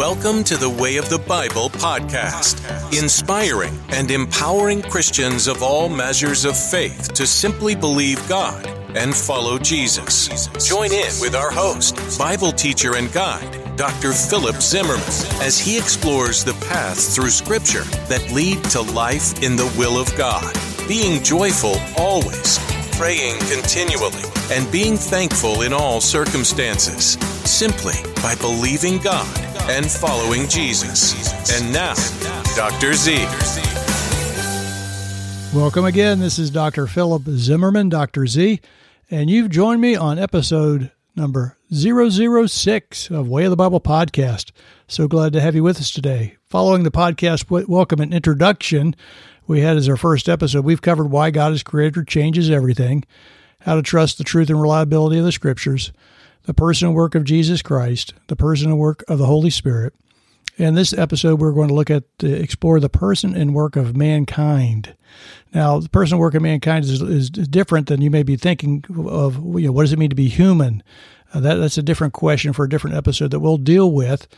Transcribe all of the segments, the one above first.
Welcome to the Way of the Bible podcast, inspiring and empowering Christians of all measures of faith to simply believe God and follow Jesus. Join in with our host, Bible teacher and guide, Dr. Philip Zimmerman, as he explores the paths through Scripture that lead to life in the will of God. Being joyful always, praying continually, and being thankful in all circumstances, simply by believing God and following Jesus. And now, Dr. Z. Welcome again. This is Dr. Philip Zimmerman, Dr. Z, and you've joined me on episode number 006 of Way of the Bible podcast. So glad to have you with us today. Following the podcast welcome and introduction we had as our first episode, we've covered why God as creator changes everything, how to trust the truth and reliability of the scriptures, the personal work of Jesus Christ, the personal work of the Holy Spirit. In this episode, we're going to look at explore the person and work of mankind. Now, the person and work of mankind is, is different than you may be thinking of. You know, what does it mean to be human? Uh, that, that's a different question for a different episode that we'll deal with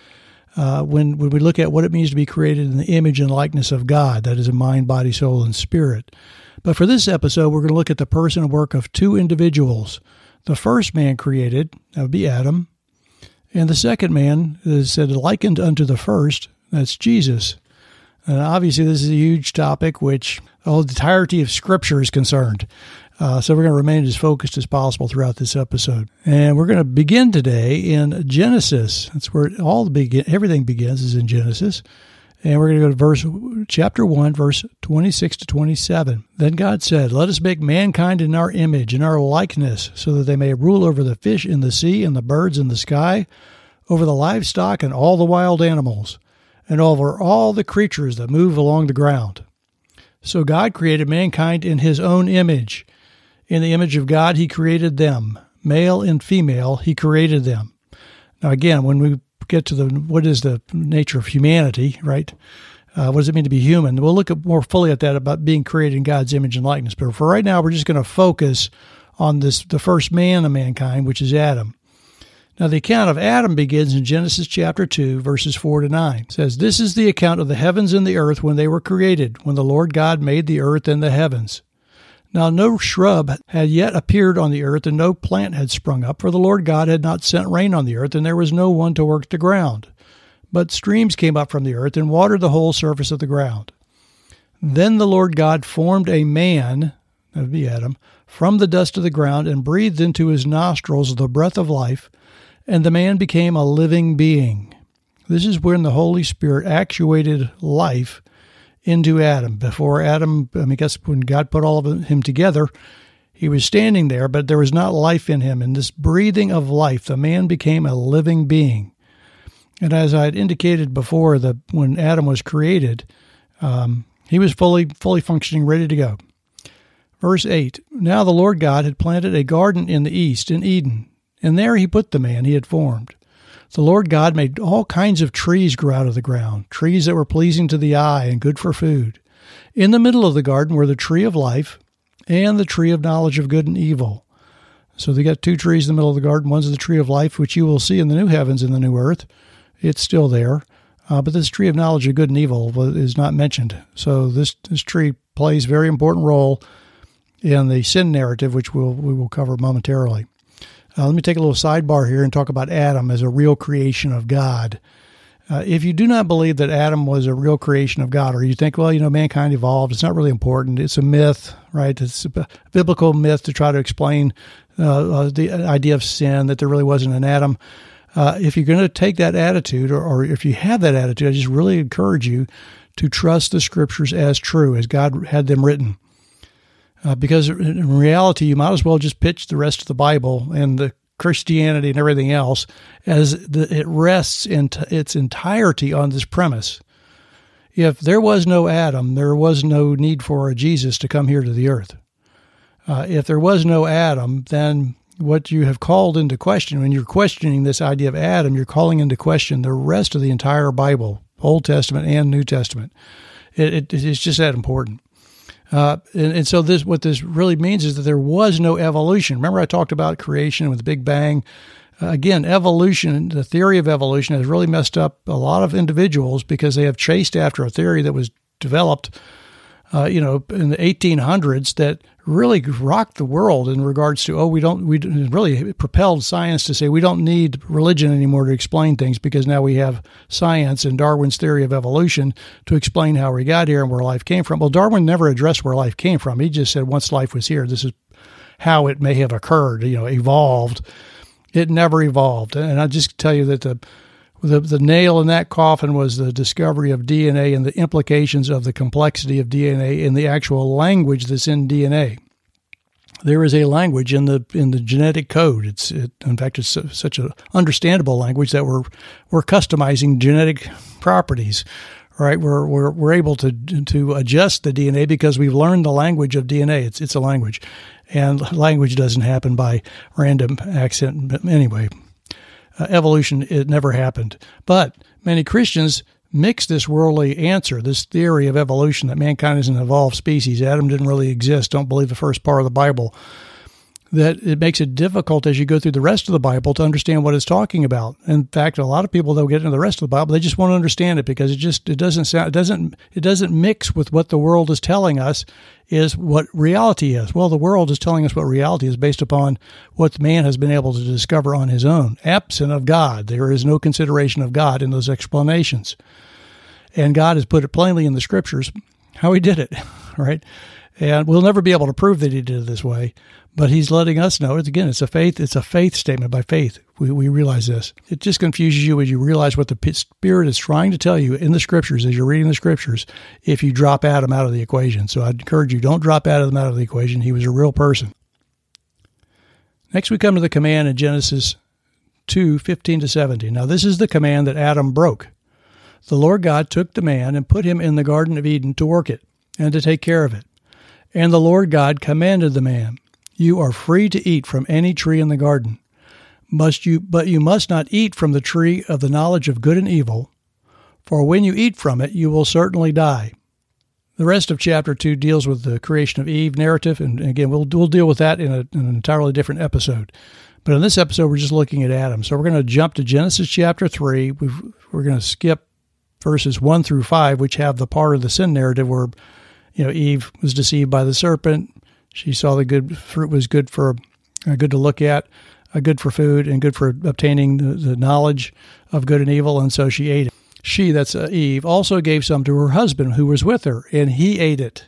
uh, when when we look at what it means to be created in the image and likeness of God. That is a mind, body, soul, and spirit. But for this episode, we're going to look at the person and work of two individuals the first man created, that would be Adam, and the second man is said likened unto the first, that's Jesus. And obviously, this is a huge topic which the entirety of Scripture is concerned. Uh, so we're going to remain as focused as possible throughout this episode. And we're going to begin today in Genesis. That's where all the begin. Everything begins is in Genesis. And we're going to go to verse chapter 1 verse 26 to 27. Then God said, "Let us make mankind in our image, in our likeness, so that they may rule over the fish in the sea and the birds in the sky, over the livestock and all the wild animals, and over all the creatures that move along the ground." So God created mankind in his own image. In the image of God he created them, male and female he created them. Now again, when we get to the what is the nature of humanity, right? Uh, what does it mean to be human? We'll look at more fully at that about being created in God's image and likeness. But for right now, we're just going to focus on this the first man of mankind, which is Adam. Now, the account of Adam begins in Genesis chapter 2, verses 4 to 9. It says, This is the account of the heavens and the earth when they were created, when the Lord God made the earth and the heavens. Now no shrub had yet appeared on the earth, and no plant had sprung up, for the Lord God had not sent rain on the earth, and there was no one to work the ground. But streams came up from the earth and watered the whole surface of the ground. Then the Lord God formed a man, that would be Adam, from the dust of the ground, and breathed into his nostrils the breath of life, and the man became a living being. This is when the Holy Spirit actuated life into Adam. Before Adam, I mean, I guess when God put all of him together, he was standing there, but there was not life in him. In this breathing of life, the man became a living being. And as I had indicated before, that when Adam was created, um, he was fully fully functioning, ready to go. Verse eight. Now the Lord God had planted a garden in the east, in Eden, and there he put the man he had formed. The Lord God made all kinds of trees grow out of the ground, trees that were pleasing to the eye and good for food. In the middle of the garden were the tree of life and the tree of knowledge of good and evil. So they got two trees in the middle of the garden. One's the tree of life, which you will see in the new heavens and the new earth. It's still there. Uh, but this tree of knowledge of good and evil is not mentioned. So this, this tree plays a very important role in the sin narrative, which we'll, we will cover momentarily. Uh, let me take a little sidebar here and talk about Adam as a real creation of God. Uh, if you do not believe that Adam was a real creation of God, or you think, well, you know, mankind evolved, it's not really important. It's a myth, right? It's a biblical myth to try to explain uh, uh the idea of sin, that there really wasn't an Adam. Uh, if you're going to take that attitude, or, or if you have that attitude, I just really encourage you to trust the scriptures as true, as God had them written. Uh, because in reality, you might as well just pitch the rest of the Bible and the Christianity and everything else as the, it rests in t- its entirety on this premise. If there was no Adam, there was no need for a Jesus to come here to the earth. Uh, if there was no Adam, then what you have called into question, when you're questioning this idea of Adam, you're calling into question the rest of the entire Bible, Old Testament and New Testament. It, it, it's just that important. Uh, and, and, so this, what this really means is that there was no evolution. Remember, I talked about creation with the Big Bang. again, evolution, the theory of evolution has really messed up a lot of individuals because they have chased after a theory that was developed, uh, you know, in the 1800s that really rocked the world in regards to, oh, we don't, we really propelled science to say we don't need religion anymore to explain things because now we have science and Darwin's theory of evolution to explain how we got here and where life came from. Well, Darwin never addressed where life came from. He just said once life was here, this is how it may have occurred, you know, evolved. It never evolved. And I just tell you that the the, the nail in that coffin was the discovery of DNA and the implications of the complexity of DNA in the actual language that's in DNA. There is a language in the in the genetic code. It's it, in fact it's such an understandable language that we're we're customizing genetic properties right? We're, we're, we're able to, to adjust the DNA because we've learned the language of DNA. It's, it's a language. And language doesn't happen by random accident. Anyway, uh, evolution, it never happened. But many Christians mix this worldly answer, this theory of evolution that mankind is an evolved species. Adam didn't really exist. Don't believe the first part of the Bible that it makes it difficult as you go through the rest of the Bible to understand what it's talking about. In fact, a lot of people they'll get into the rest of the Bible, they just won't understand it because it just it doesn't sound it doesn't it doesn't mix with what the world is telling us is what reality is. Well, the world is telling us what reality is based upon what man has been able to discover on his own. Absent of God, there is no consideration of God in those explanations. And God has put it plainly in the scriptures how he did it, right? And we'll never be able to prove that he did it this way, but he's letting us know. It's again, it's a faith. It's a faith statement by faith. We, we realize this. It just confuses you as you realize what the Spirit is trying to tell you in the Scriptures as you're reading the Scriptures. If you drop Adam out of the equation, so I'd encourage you don't drop Adam out of the equation. He was a real person. Next, we come to the command in Genesis 2 15 to 17. Now, this is the command that Adam broke. The Lord God took the man and put him in the Garden of Eden to work it and to take care of it. And the Lord God commanded the man, you are free to eat from any tree in the garden. Must you, but you must not eat from the tree of the knowledge of good and evil, for when you eat from it, you will certainly die. The rest of chapter 2 deals with the creation of Eve narrative, and again, we'll, we'll deal with that in, a, in an entirely different episode. But in this episode, we're just looking at Adam. So we're going to jump to Genesis chapter 3. we are going to skip verses 1 through 5, which have the part of the sin narrative where you know Eve was deceived by the serpent, she saw the good fruit was good for uh, good to look at, uh, good for food, and good for obtaining the, the, knowledge of good and evil, and so she ate it. She, that's uh, Eve, also gave some to her husband who was with her, and he ate it.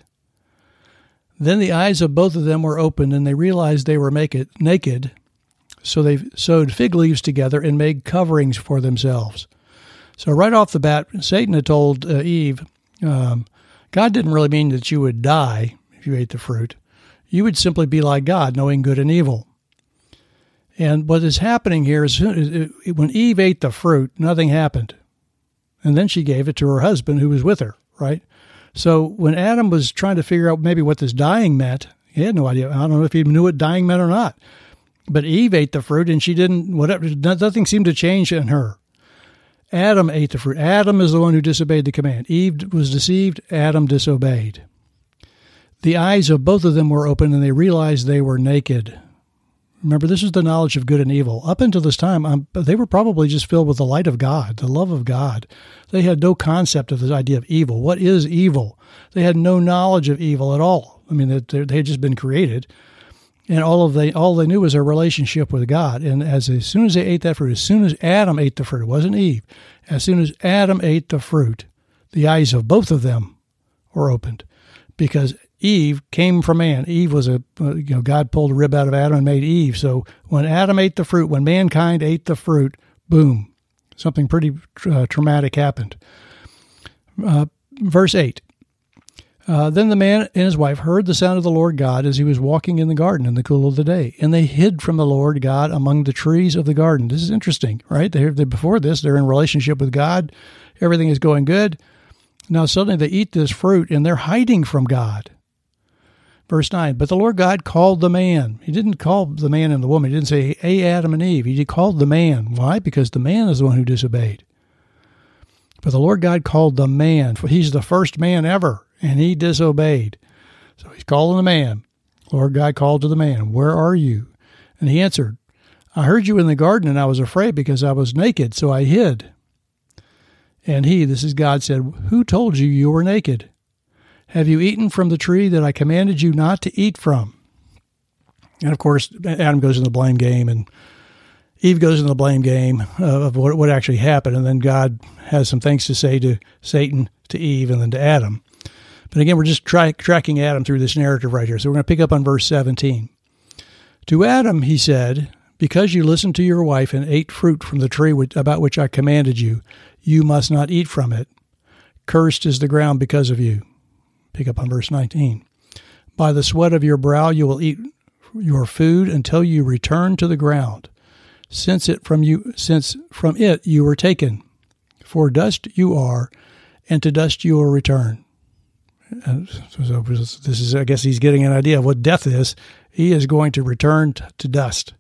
Then the eyes of both of them were opened, and they realized they were naked. naked. So they sewed fig leaves together and made coverings for themselves. So right off the bat, Satan had told uh, Eve, um, God didn't really mean that you would die if you ate the fruit you would simply be like God, knowing good and evil. And what is happening here is when Eve ate the fruit, nothing happened. And then she gave it to her husband who was with her, right? So when Adam was trying to figure out maybe what this dying meant, he had no idea. I don't know if he knew what dying meant or not. But Eve ate the fruit and she didn't, whatever, nothing seemed to change in her. Adam ate the fruit. Adam is the one who disobeyed the command. Eve was deceived, Adam disobeyed. The eyes of both of them were open and they realized they were naked. Remember, this is the knowledge of good and evil. Up until this time, um, they were probably just filled with the light of God, the love of God. They had no concept of this idea of evil. What is evil? They had no knowledge of evil at all. I mean, they, they had just been created, and all of they all they knew was their relationship with God. And as, as soon as they ate that fruit, as soon as Adam ate the fruit, it wasn't Eve. As soon as Adam ate the fruit, the eyes of both of them were opened, because Eve came from man. Eve was a, uh, you know, God pulled a rib out of Adam and made Eve. So when Adam ate the fruit, when mankind ate the fruit, boom, something pretty uh, traumatic happened. Uh, verse 8 uh, Then the man and his wife heard the sound of the Lord God as he was walking in the garden in the cool of the day, and they hid from the Lord God among the trees of the garden. This is interesting, right? They, they, before this, they're in relationship with God, everything is going good. Now suddenly they eat this fruit and they're hiding from God. Verse 9, but the Lord God called the man. He didn't call the man and the woman. He didn't say, hey, Adam and Eve. He called the man. Why? Because the man is the one who disobeyed. But the Lord God called the man, for he's the first man ever, and he disobeyed. So he's calling the man. Lord God called to the man, Where are you? And he answered, I heard you in the garden and I was afraid because I was naked, so I hid. And he, this is God, said, Who told you you were naked? Have you eaten from the tree that I commanded you not to eat from? And of course, Adam goes in the blame game and Eve goes in the blame game of what, what actually happened. And then God has some things to say to Satan, to Eve, and then to Adam. But again, we're just try, tracking Adam through this narrative right here. So we're going to pick up on verse 17. To Adam, he said, Because you listened to your wife and ate fruit from the tree about which I commanded you, you must not eat from it. Cursed is the ground because of you. Pick up on verse 19. By the sweat of your brow you will eat your food until you return to the ground, since it from you since from it you were taken. For dust you are, and to dust you will return. So this is, I guess, he's getting an idea of what death is he is going to return to dust.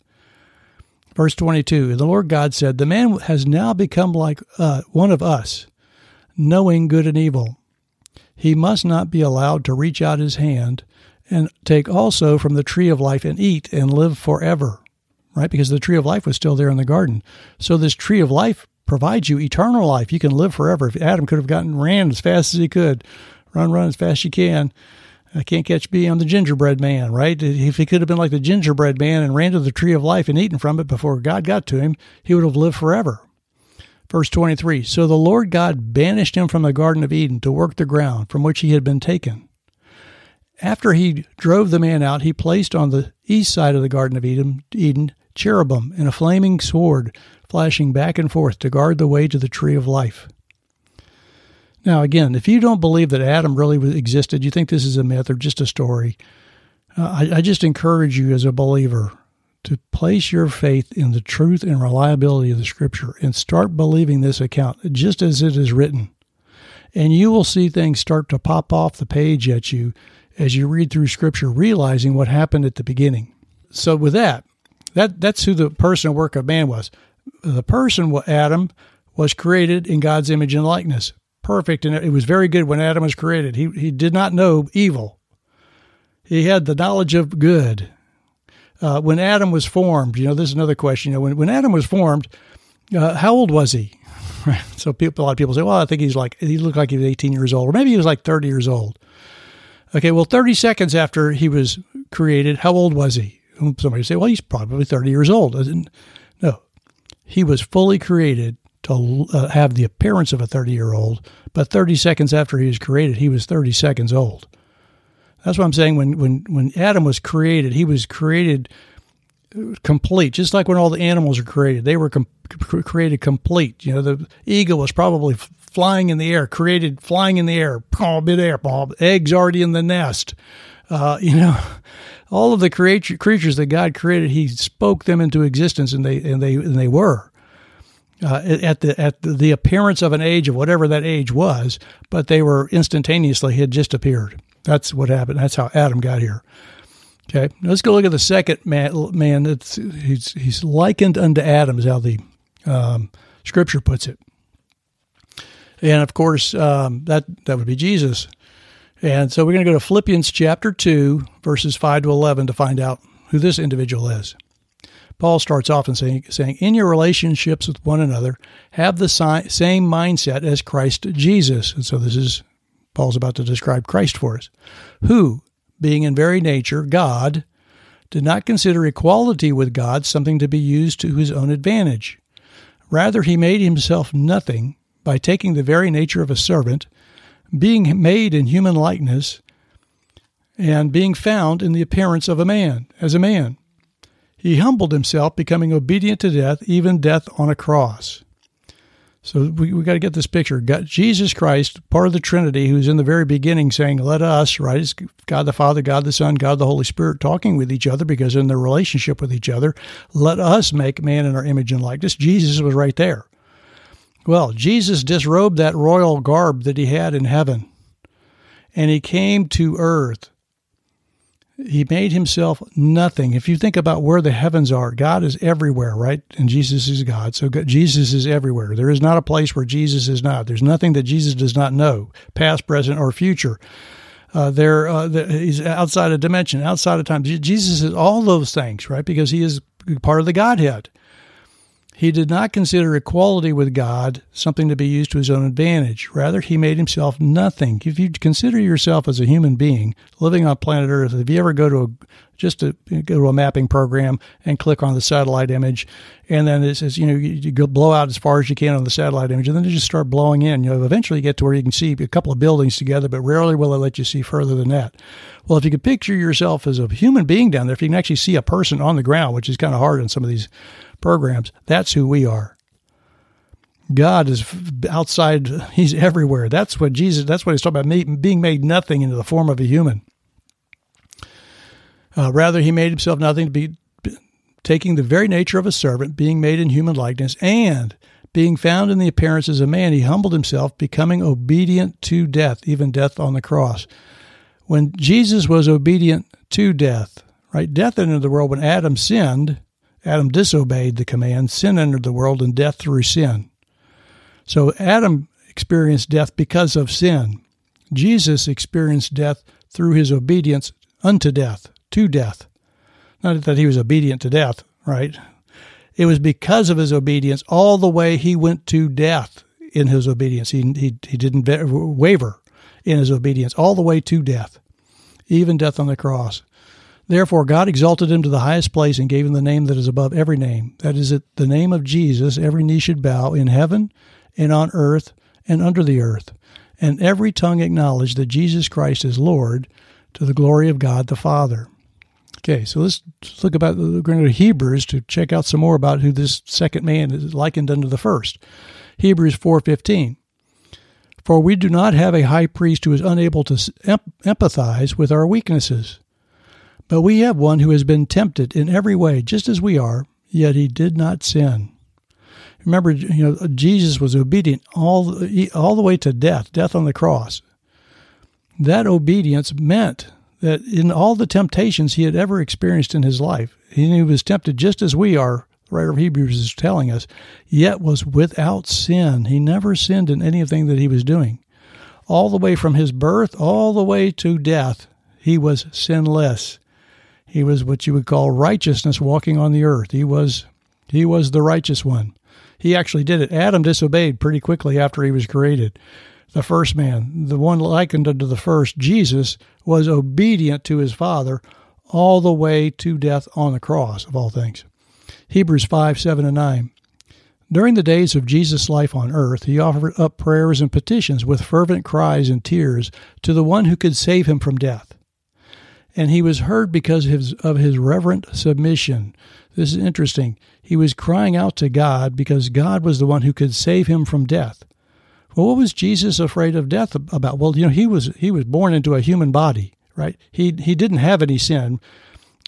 Verse 22 The Lord God said, The man has now become like uh, one of us, knowing good and evil. He must not be allowed to reach out his hand and take also from the tree of life and eat and live forever. Right? Because the tree of life was still there in the garden. So this tree of life provides you eternal life. You can live forever. If Adam could have gotten ran as fast as he could, run, run as fast as you can, I can't catch me. I'm the gingerbread man, right? If he could have been like the gingerbread man and ran to the tree of life and eaten from it before God got to him, he would have lived forever. Verse 23 So the Lord God banished him from the Garden of Eden to work the ground from which he had been taken. After he drove the man out, he placed on the east side of the Garden of Eden, Eden cherubim and a flaming sword flashing back and forth to guard the way to the tree of life. Now, again, if you don't believe that Adam really existed, you think this is a myth or just a story, uh, I, I just encourage you as a believer to place your faith in the truth and reliability of the scripture and start believing this account just as it is written. And you will see things start to pop off the page at you as you read through scripture, realizing what happened at the beginning. So, with that, that that's who the person and work of man was. The person, Adam, was created in God's image and likeness perfect and it was very good when Adam was created. He, he did not know evil, he had the knowledge of good. Uh, when Adam was formed, you know, this is another question. You know, when, when Adam was formed, uh, how old was he? so people, a lot of people say, well, I think he's like, he looked like he was 18 years old, or maybe he was like 30 years old. Okay, well, 30 seconds after he was created, how old was he? Somebody say, well, he's probably 30 years old. No, he was fully created to uh, have the appearance of a 30 year old, but 30 seconds after he was created, he was 30 seconds old. That's what I'm saying. When, when, when Adam was created, he was created complete, just like when all the animals are created. They were com- created complete. You know, the eagle was probably flying in the air, created flying in the air, mid-air, eggs already in the nest. Uh, you know, all of the creature, creatures that God created, He spoke them into existence, and they and they and they were uh, at the at the appearance of an age of whatever that age was, but they were instantaneously had just appeared. That's what happened. That's how Adam got here. Okay, let's go look at the second man. Man, it's, he's he's likened unto Adam, is how the um, Scripture puts it. And of course, um, that that would be Jesus. And so we're going to go to Philippians chapter two, verses five to eleven, to find out who this individual is. Paul starts off in saying, saying, In your relationships with one another, have the si- same mindset as Christ Jesus. And so this is, Paul's about to describe Christ for us, who, being in very nature God, did not consider equality with God something to be used to his own advantage. Rather, he made himself nothing by taking the very nature of a servant, being made in human likeness, and being found in the appearance of a man, as a man. He humbled himself, becoming obedient to death, even death on a cross. So we, we got to get this picture. God, Jesus Christ, part of the Trinity, who's in the very beginning saying, Let us, right? It's God the Father, God the Son, God the Holy Spirit talking with each other because in their relationship with each other, let us make man in our image and likeness. Jesus was right there. Well, Jesus disrobed that royal garb that he had in heaven, and he came to earth he made himself nothing. If you think about where the heavens are, God is everywhere, right? And Jesus is God. So God, Jesus is everywhere. There is not a place where Jesus is not. There's nothing that Jesus does not know, past, present, or future. Uh, there, uh, the, he's outside of dimension, outside of time. Jesus is all those things, right? Because he is part of the Godhead. He did not consider equality with God something to be used to his own advantage. Rather, he made himself nothing. If you consider yourself as a human being living on planet Earth, if you ever go to a, just to go to a mapping program and click on the satellite image, and then it says, you know, you, go blow out as far as you can on the satellite image, and then you just start blowing in. You know, eventually you get to where you can see a couple of buildings together, but rarely will it let you see further than that. Well, if you could picture yourself as a human being down there, if you can actually see a person on the ground, which is kind of hard in some of these programs. That's who we are. God is outside, He's everywhere. That's what Jesus, that's what He's talking about, being made nothing into the form of a human. Uh, rather, He made Himself nothing to be taking the very nature of a servant, being made in human likeness, and being found in the appearance as a man, He humbled Himself, becoming obedient to death, even death on the cross. When Jesus was obedient to death, right? Death entered the world when Adam sinned Adam disobeyed the command, sin entered the world, and death through sin. So Adam experienced death because of sin. Jesus experienced death through his obedience unto death, to death. Not that he was obedient to death, right? It was because of his obedience all the way he went to death in his obedience. He, he, he didn't waver in his obedience all the way to death, even death on the cross. Therefore, God exalted him to the highest place and gave him the name that is above every name. That is, at the name of Jesus, every knee should bow in heaven and on earth and under the earth, and every tongue acknowledge that Jesus Christ is Lord to the glory of God the Father. Okay, so let's look about we're going Hebrews to check out some more about who this second man is likened unto the first. Hebrews four fifteen. For we do not have a high priest who is unable to empathize with our weaknesses but we have one who has been tempted in every way, just as we are, yet he did not sin. Remember, you know, Jesus was obedient all all the way to death, death on the cross. That obedience meant that in all the temptations he had ever experienced in his life, he was tempted just as we are. The writer of Hebrews is telling us, yet was without sin. He never sinned in anything that he was doing. All the way from his birth, all the way to death, he was sinless. He was what you would call righteousness walking on the earth. He was he was the righteous one. He actually did it. Adam disobeyed pretty quickly after he was created. The first man, the one likened unto the first, Jesus, was obedient to his Father all the way to death on the cross, of all things. Hebrews 5 7 and 9. During the days of Jesus' life on earth, he offered up prayers and petitions with fervent cries and tears to the one who could save him from death and he was heard because of his, of his reverent submission. This is interesting. He was crying out to God because God was the one who could save him from death. Well, what was Jesus afraid of death about? Well, you know, he was he was born into a human body, right? He he didn't have any sin.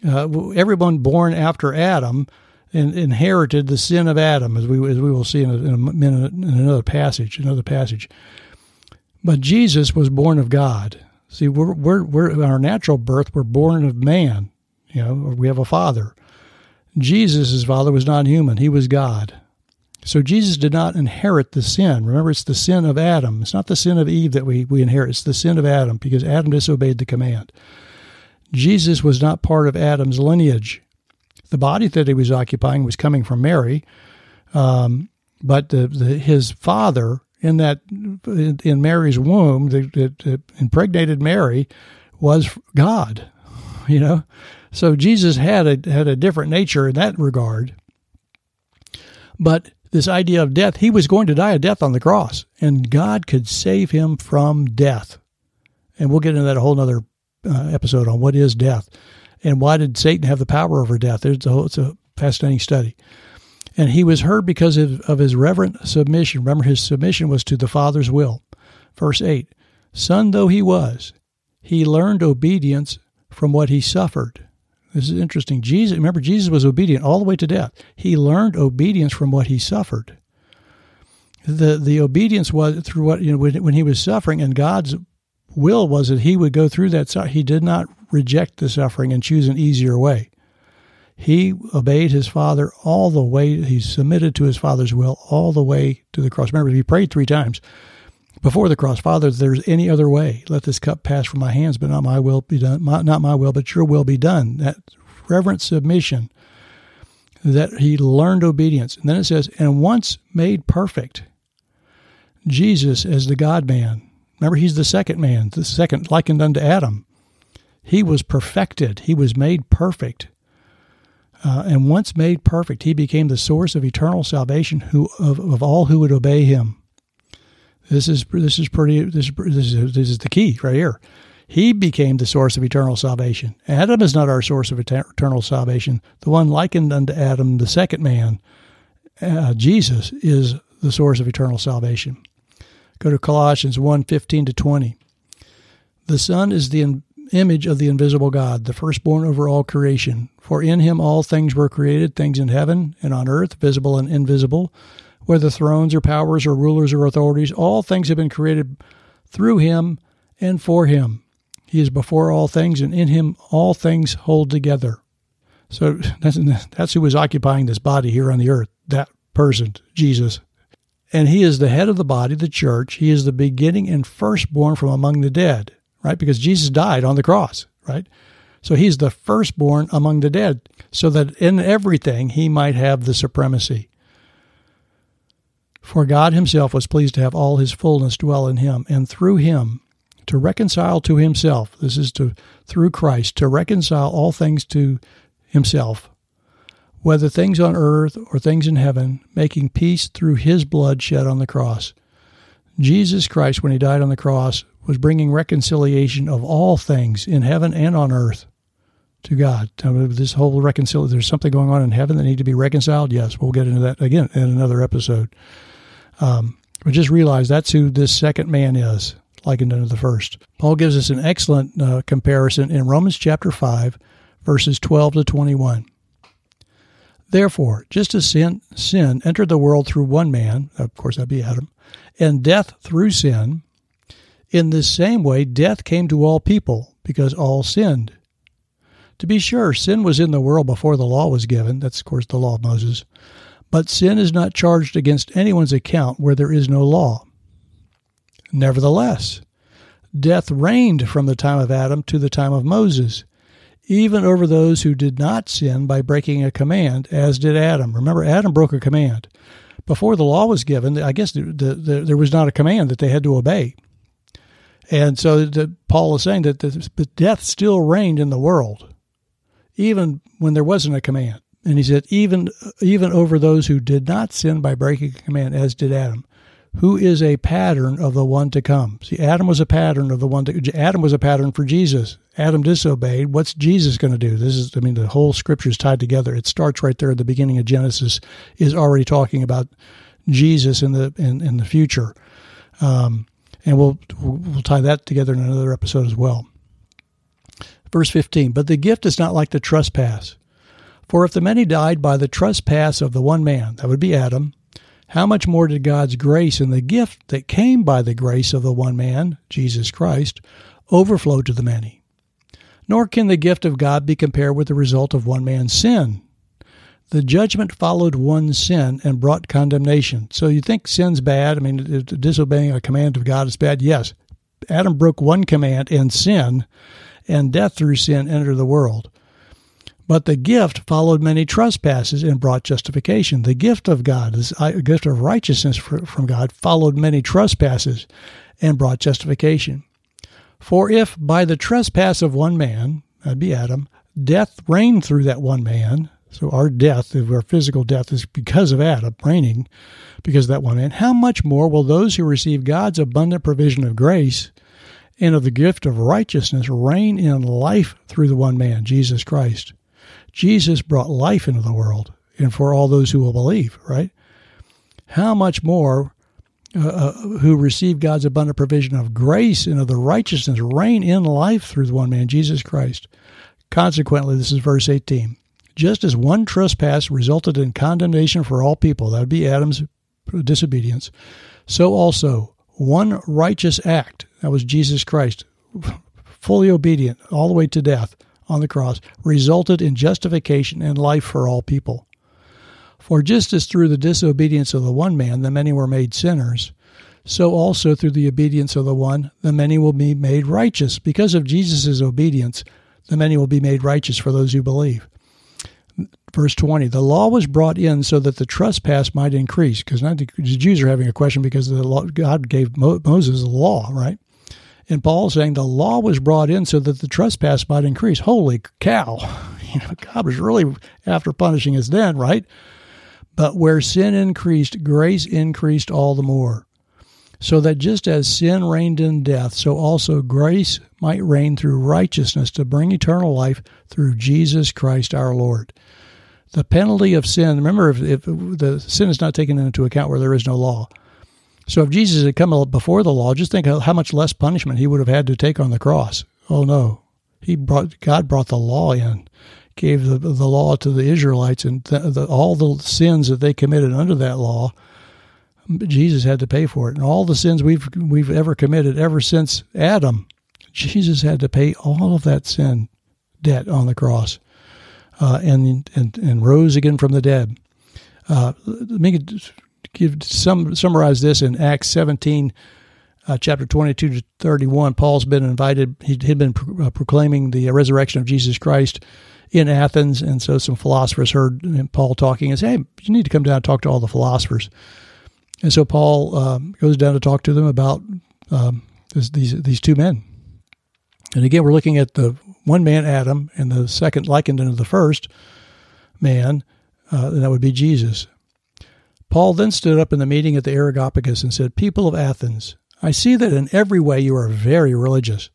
Uh, everyone born after Adam inherited the sin of Adam, as we as we will see in a, in a minute in another passage, another passage. But Jesus was born of God. See, we're, we're, we're our natural birth, we're born of man, you know, we have a father. Jesus' father was not human, he was God. So Jesus did not inherit the sin. Remember, it's the sin of Adam. It's not the sin of Eve that we, we inherit, it's the sin of Adam because Adam disobeyed the command. Jesus was not part of Adam's lineage. The body that he was occupying was coming from Mary, um, but the, the, his father in that in Mary's womb that, impregnated Mary was God, you know. So Jesus had a had a different nature in that regard. But this idea of death, he was going to die a death on the cross, and God could save him from death. And we'll get into that a whole other uh, episode on what is death and why did Satan have the power over death. It's a, it's a fascinating study. And he was heard because of, of his reverent submission. Remember, his submission was to the Father's will. Verse 8 Son though he was, he learned obedience from what he suffered. This is interesting. Jesus, remember, Jesus was obedient all the way to death. He learned obedience from what he suffered. The the obedience was through what you know when, when he was suffering, and God's will was that he would go through that. He did not reject the suffering and choose an easier way. He obeyed his father all the way. He submitted to his father's will all the way to the cross. Remember, he prayed three times before the cross, Father, if there's any other way, let this cup pass from my hands, but not my will be done. My, not my will, but your will be done. That reverent submission. that he learned obedience. And then it says, and once made perfect, Jesus as the God man. Remember, he's the second man, the second likened unto Adam. He was perfected, he was made perfect. Uh, and once made perfect, he became the source of eternal salvation who, of, of all who would obey him. This is this is pretty. This is, this is this is the key right here. He became the source of eternal salvation. Adam is not our source of eternal salvation. The one likened unto Adam, the second man, uh, Jesus, is the source of eternal salvation. Go to Colossians 1 15 to 20. The Son is the image of the invisible God, the firstborn over all creation. For in him all things were created, things in heaven and on earth, visible and invisible, whether thrones or powers or rulers or authorities, all things have been created through him and for him. He is before all things, and in him all things hold together. So that's, that's who was occupying this body here on the earth, that person, Jesus. And he is the head of the body, the church. He is the beginning and firstborn from among the dead, right? Because Jesus died on the cross, right? So he's the firstborn among the dead, so that in everything he might have the supremacy. For God himself was pleased to have all his fullness dwell in him, and through him to reconcile to himself. This is to through Christ to reconcile all things to himself, whether things on earth or things in heaven, making peace through his blood shed on the cross. Jesus Christ, when he died on the cross, was bringing reconciliation of all things in heaven and on earth to God. This whole reconciliation, there's something going on in heaven that need to be reconciled. Yes, we'll get into that again in another episode. Um, but just realize that's who this second man is, likened unto the first. Paul gives us an excellent uh, comparison in Romans chapter 5, verses 12 to 21. Therefore, just as sin, sin entered the world through one man, of course that'd be Adam, and death through sin, in this same way death came to all people, because all sinned. To be sure, sin was in the world before the law was given. That's, of course, the law of Moses. But sin is not charged against anyone's account where there is no law. Nevertheless, death reigned from the time of Adam to the time of Moses, even over those who did not sin by breaking a command, as did Adam. Remember, Adam broke a command. Before the law was given, I guess the, the, the, there was not a command that they had to obey. And so the, Paul is saying that the, death still reigned in the world, even when there wasn't a command. And he said, even even over those who did not sin by breaking a command, as did Adam, who is a pattern of the one to come. See, Adam was a pattern of the one. To, Adam was a pattern for Jesus. Adam disobeyed. What's Jesus going to do? This is, I mean, the whole scripture is tied together. It starts right there at the beginning of Genesis. Is already talking about Jesus in the in, in the future, um, and we'll we'll tie that together in another episode as well. Verse fifteen. But the gift is not like the trespass. For if the many died by the trespass of the one man, that would be Adam, how much more did God's grace and the gift that came by the grace of the one man, Jesus Christ, overflow to the many? Nor can the gift of God be compared with the result of one man's sin. The judgment followed one sin and brought condemnation. So you think sin's bad? I mean, disobeying a command of God is bad? Yes. Adam broke one command and sin, and death through sin entered the world. But the gift followed many trespasses and brought justification. The gift of God, the uh, gift of righteousness from God, followed many trespasses and brought justification. For if by the trespass of one man, that'd be Adam, death reigned through that one man, so our death, our physical death, is because of Adam reigning, because of that one man, how much more will those who receive God's abundant provision of grace and of the gift of righteousness reign in life through the one man, Jesus Christ? Jesus brought life into the world and for all those who will believe, right? How much more uh, uh, who receive God's abundant provision of grace and of the righteousness reign in life through the one man, Jesus Christ. Consequently, this is verse 18. Just as one trespass resulted in condemnation for all people, that would be Adam's disobedience, so also one righteous act, that was Jesus Christ, fully obedient all the way to death, on the cross resulted in justification and life for all people. For just as through the disobedience of the one man the many were made sinners, so also through the obedience of the one the many will be made righteous. Because of Jesus' obedience, the many will be made righteous for those who believe. Verse 20, the law was brought in so that the trespass might increase. Because now the Jews are having a question because the law, God gave Moses the law, right? And Paul's saying the law was brought in so that the trespass might increase. Holy cow. You know, God was really after punishing us then, right? But where sin increased, grace increased all the more. So that just as sin reigned in death, so also grace might reign through righteousness to bring eternal life through Jesus Christ our Lord. The penalty of sin, remember, if, if the sin is not taken into account where there is no law. So if Jesus had come before the law, just think how much less punishment he would have had to take on the cross. Oh no, he brought God brought the law in, gave the the law to the Israelites, and the, the, all the sins that they committed under that law, Jesus had to pay for it, and all the sins we've we've ever committed ever since Adam, Jesus had to pay all of that sin debt on the cross, uh, and and and rose again from the dead. Uh, let me give some summarize this in Acts 17, uh, chapter 22 to 31. Paul's been invited; he had been pro- uh, proclaiming the resurrection of Jesus Christ in Athens, and so some philosophers heard Paul talking and say, "Hey, you need to come down and talk to all the philosophers." And so Paul um, goes down to talk to them about um, this, these these two men. And again, we're looking at the one man Adam and the second likened unto the first man, uh, and that would be Jesus. Paul then stood up in the meeting at the Areopagus and said, People of Athens, I see that in every way you are very religious.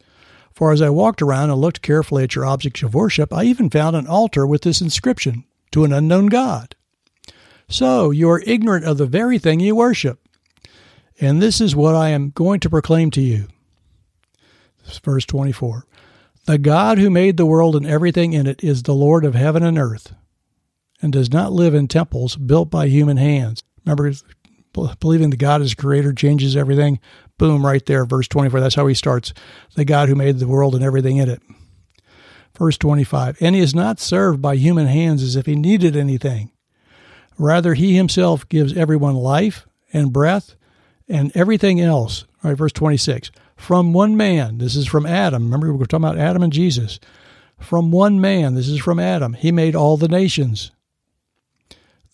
For as I walked around and looked carefully at your objects of worship, I even found an altar with this inscription To an unknown God. So you are ignorant of the very thing you worship. And this is what I am going to proclaim to you. Verse 24 The God who made the world and everything in it is the Lord of heaven and earth and does not live in temples built by human hands. Remember, believing that God is creator changes everything. Boom, right there, verse 24. That's how he starts. The God who made the world and everything in it. Verse 25. And he is not served by human hands as if he needed anything. Rather, he himself gives everyone life and breath and everything else. All right, verse 26. From one man, this is from Adam. Remember, we're talking about Adam and Jesus. From one man, this is from Adam, he made all the nations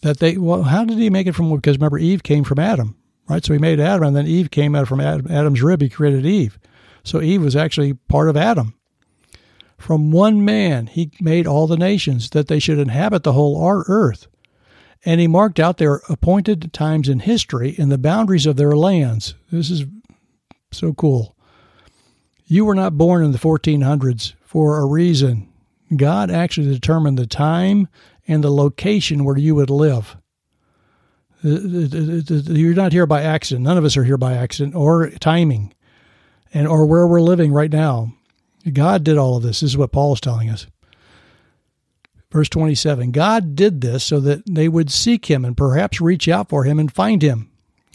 that they well how did he make it from because remember eve came from adam right so he made adam and then eve came out from adam, adam's rib he created eve so eve was actually part of adam from one man he made all the nations that they should inhabit the whole earth and he marked out their appointed times in history and the boundaries of their lands this is so cool you were not born in the 1400s for a reason god actually determined the time and the location where you would live. Uh, uh, uh, you're not here by accident. None of us are here by accident or timing, and or where we're living right now. God did all of this. This is what Paul is telling us. Verse 27 God did this so that they would seek him and perhaps reach out for him and find him,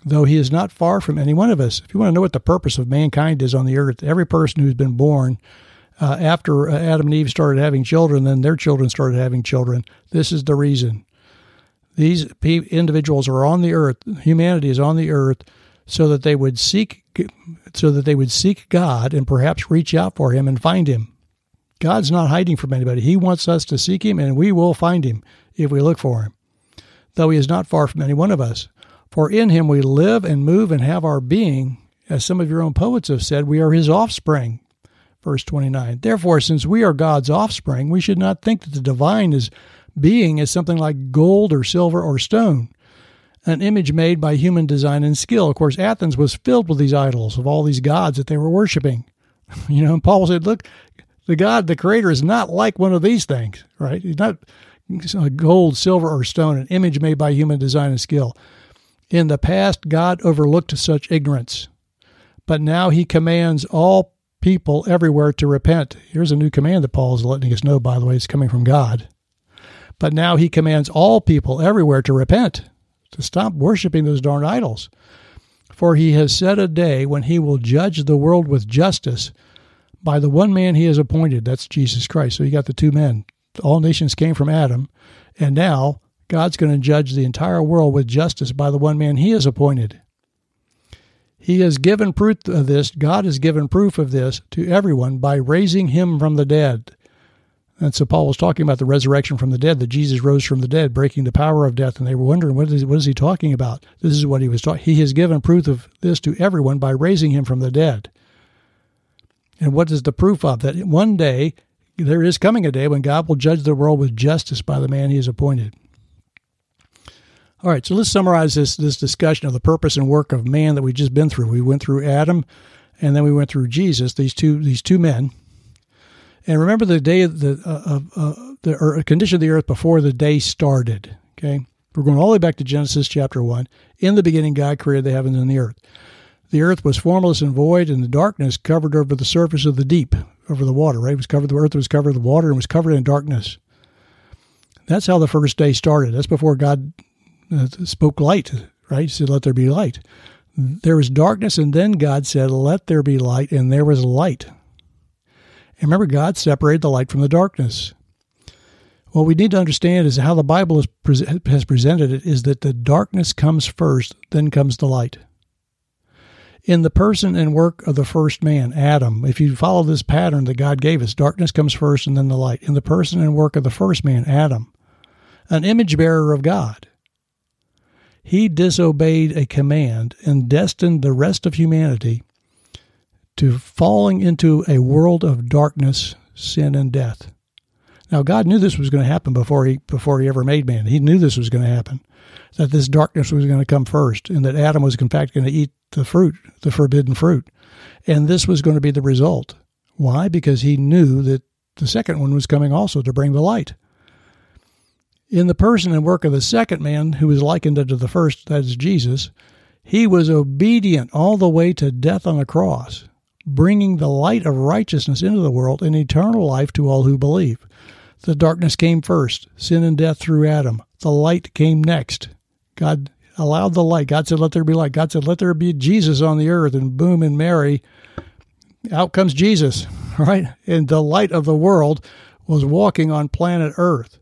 though he is not far from any one of us. If you want to know what the purpose of mankind is on the earth, every person who's been born uh, after Adam and Eve started having children, then their children started having children. This is the reason. These individuals are on the earth. Humanity is on the earth, so that they would seek, so that they would seek God and perhaps reach out for Him and find Him. God's not hiding from anybody. He wants us to seek Him, and we will find Him if we look for Him. Though He is not far from any one of us, for in Him we live and move and have our being. As some of your own poets have said, we are His offspring. Verse 29. Therefore, since we are God's offspring, we should not think that the divine is being is something like gold or silver or stone, an image made by human design and skill. Of course, Athens was filled with these idols of all these gods that they were worshiping. You know, and Paul said, look, the God, the creator, is not like one of these things, right? He's not gold, silver, or stone, an image made by human design and skill. In the past, God overlooked such ignorance, but now he commands all people everywhere to repent. Here's a new command that Paul is letting us know, by the way, it's coming from God. But now he commands all people everywhere to repent, to stop worshiping those darn idols. For he has set a day when he will judge the world with justice by the one man he has appointed. That's Jesus Christ. So you got the two men. All nations came from Adam. And now God's going to judge the entire world with justice by the one man he has appointed. He has given proof of this, God has given proof of this to everyone by raising him from the dead. And so Paul was talking about the resurrection from the dead, that Jesus rose from the dead, breaking the power of death. And they were wondering, what is, what is he talking about? This is what he was talking. He has given proof of this to everyone by raising him from the dead. And what is the proof of that? One day, there is coming a day when God will judge the world with justice by the man he has appointed. All right, so let's summarize this this discussion of the purpose and work of man that we've just been through. We went through Adam, and then we went through Jesus. These two these two men, and remember the day of the uh, uh, the condition of the earth before the day started. Okay, we're going all the way back to Genesis chapter one. In the beginning, God created the heavens and the earth. The earth was formless and void, and the darkness covered over the surface of the deep, over the water. Right, it was covered. The earth was covered with water and was covered in darkness. That's how the first day started. That's before God uh, spoke light. Right, he said, "Let there be light." There was darkness, and then God said, "Let there be light," and there was light. And remember, God separated the light from the darkness. What we need to understand is how the Bible has presented it is that the darkness comes first, then comes the light. In the person and work of the first man, Adam, if you follow this pattern that God gave us, darkness comes first and then the light. In the person and work of the first man, Adam, an image bearer of God, he disobeyed a command and destined the rest of humanity to falling into a world of darkness, sin, and death. Now, God knew this was going to happen before he before he ever made man. He knew this was going to happen, that this darkness was going to come first, and that Adam was in fact going to eat the fruit, the forbidden fruit, and this was going to be the result. Why? Because he knew that the second one was coming also to bring the light. In the person and work of the second man, who was likened unto the first, that is Jesus, he was obedient all the way to death on the cross bringing the light of righteousness into the world and eternal life to all who believe. The darkness came first, sin and death through Adam. The light came next. God allowed the light. God said, Let there be light. God said, Let there be Jesus on the earth. And boom, and Mary, out comes Jesus, right? And the light of the world was walking on planet Earth.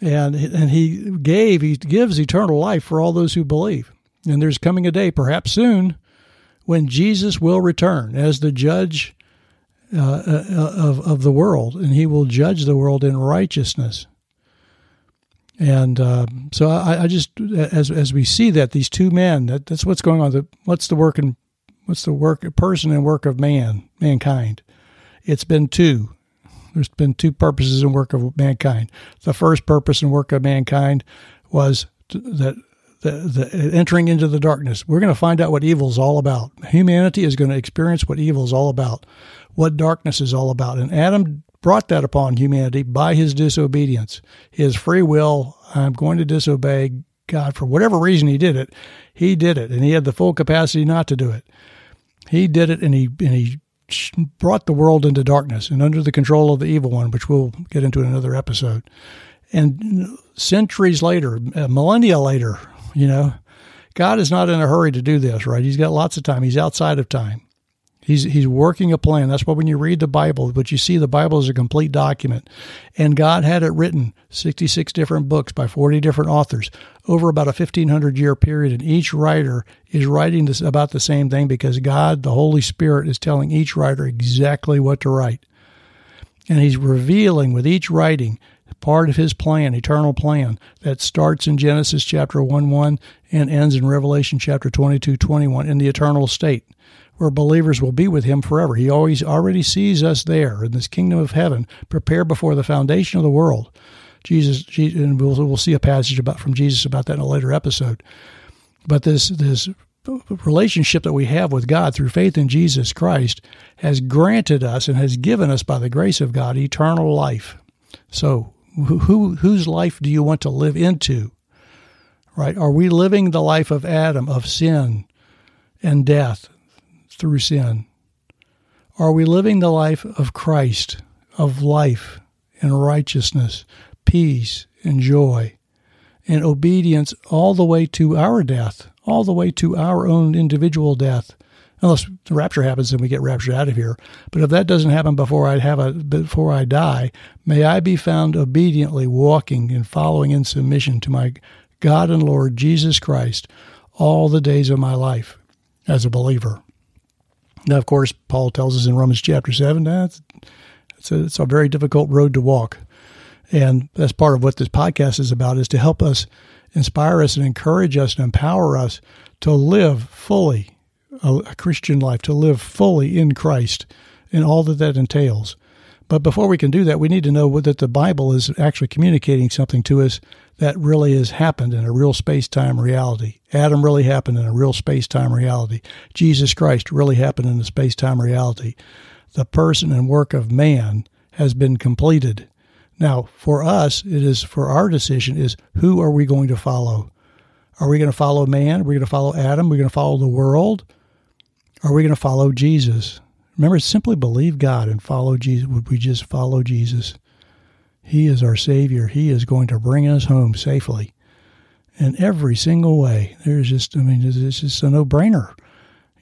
And, and he gave, he gives eternal life for all those who believe. And there's coming a day, perhaps soon, when Jesus will return as the judge uh, uh, of, of the world, and he will judge the world in righteousness. And uh, so I, I, just, as as we see that these two men, that, that's what's going on. The, what's the work and what's the work person and work of man, mankind? It's been two. There's been two purposes and work of mankind. The first purpose and work of mankind was that the, the entering into the darkness. We're going to find out what evil is all about. Humanity is going to experience what evil is all about, what darkness is all about. And Adam brought that upon humanity by his disobedience, his free will. I'm going to disobey God for whatever reason he did it. He did it, and he had the full capacity not to do it. He did it, and he and he brought the world into darkness and under the control of the evil one, which we'll get into in another episode. And centuries later, uh, millennia later, you know, God is not in a hurry to do this, right? He's got lots of time. He's outside of time. He's he's working a plan. That's why when you read the Bible, but you see the Bible is a complete document, and God had it written sixty six different books by forty different authors over about a fifteen hundred year period, and each writer is writing this about the same thing because God, the Holy Spirit, is telling each writer exactly what to write, and He's revealing with each writing part of his plan, eternal plan, that starts in Genesis chapter 1 1 and ends in Revelation chapter 22 21 in the eternal state, where believers will be with him forever. He always already sees us there in this kingdom of heaven, prepared before the foundation of the world. Jesus, and we'll, we'll see a passage about from Jesus about that in a later episode. But this this relationship that we have with God through faith in Jesus Christ has granted us and has given us by the grace of God eternal life. So who, whose life do you want to live into? Right? Are we living the life of Adam, of sin and death through sin? Are we living the life of Christ, of life and righteousness, peace and joy, and obedience all the way to our death, all the way to our own individual death? unless the rapture happens and we get raptured out of here. But if that doesn't happen before I have a before I die, may I be found obediently walking and following in submission to my God and Lord Jesus Christ all the days of my life as a believer. Now, of course, Paul tells us in Romans chapter seven that's It's a, it's a very difficult road to walk. And that's part of what this podcast is about is to help us inspire us and encourage us and empower us to live fully a, a Christian life, to live fully in Christ and all that that entails. But before we can do that, we need to know that the Bible is actually communicating something to us that really has happened in a real space time reality. Adam really happened in a real space time reality. Jesus Christ really happened in a space time reality. The person and work of man has been completed. Now, for us, it is for our decision is who are we going to follow? Are we going to follow man? Are we going to follow Adam? Are we going to follow the world? Are we going to follow Jesus? Remember, simply believe God and follow Jesus. Would we just follow Jesus? He is our Savior. He is going to bring us home safely in every single way. There's just, I mean, it's just a no brainer.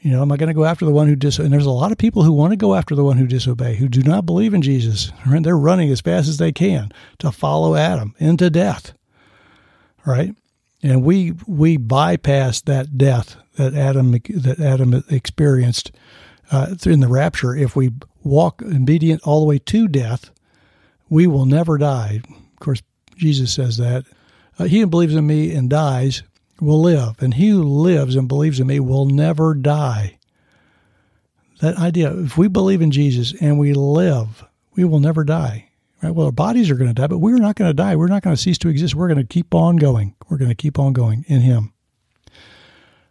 You know, am I going to go after the one who dis? And there's a lot of people who want to go after the one who disobey, who do not believe in Jesus. Right? They're running as fast as they can to follow Adam into death. Right? And we we bypass that death that Adam that Adam experienced uh, in the rapture, if we walk obedient all the way to death, we will never die. Of course, Jesus says that. Uh, he who believes in me and dies will live, and he who lives and believes in me will never die. That idea, if we believe in Jesus and we live, we will never die. Right? Well, our bodies are going to die, but we're not going to die. We're not going to cease to exist. We're going to keep on going. We're going to keep on going in Him.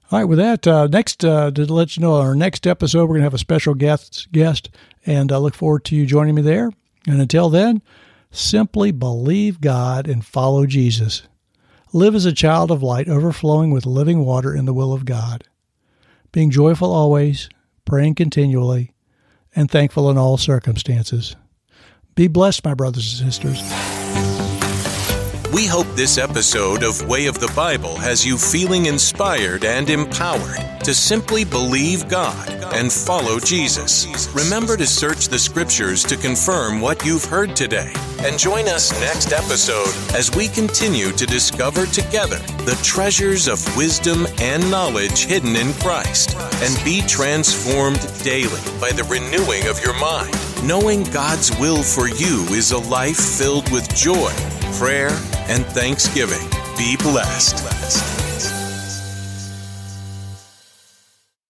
All right, with that, uh, next uh, to let you know, our next episode, we're going to have a special guest, guest, and I look forward to you joining me there. And until then, simply believe God and follow Jesus. Live as a child of light, overflowing with living water in the will of God. Being joyful always, praying continually, and thankful in all circumstances. Be blessed, my brothers and sisters. We hope this episode of Way of the Bible has you feeling inspired and empowered to simply believe God and follow Jesus. Remember to search the scriptures to confirm what you've heard today. And join us next episode as we continue to discover together the treasures of wisdom and knowledge hidden in Christ and be transformed daily by the renewing of your mind. Knowing God's will for you is a life filled with joy, prayer, and thanksgiving. Be blessed.